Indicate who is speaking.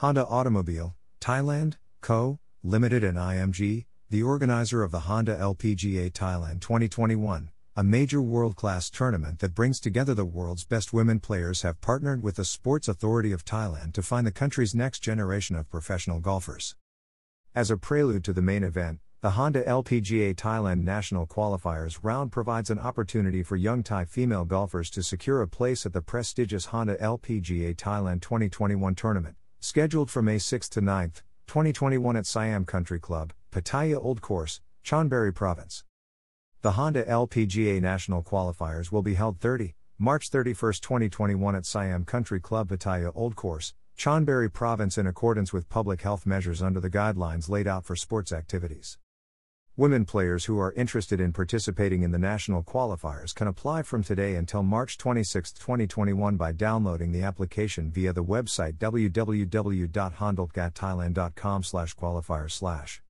Speaker 1: Honda Automobile, Thailand, Co., Limited and IMG, the organizer of the Honda LPGA Thailand 2021, a major world class tournament that brings together the world's best women players, have partnered with the Sports Authority of Thailand to find the country's next generation of professional golfers. As a prelude to the main event, the Honda LPGA Thailand National Qualifiers round provides an opportunity for young Thai female golfers to secure a place at the prestigious Honda LPGA Thailand 2021 tournament, scheduled for May 6 to 9, 2021 at Siam Country Club, Pattaya Old Course, Chonburi Province. The Honda LPGA National Qualifiers will be held 30, March 31, 2021 at Siam Country Club Pattaya Old Course, Chonburi Province in accordance with public health measures under the guidelines laid out for sports activities. Women players who are interested in participating in the national qualifiers can apply from today until March 26, 2021 by downloading the application via the website www.hondalpgathailand.com/qualifiers/.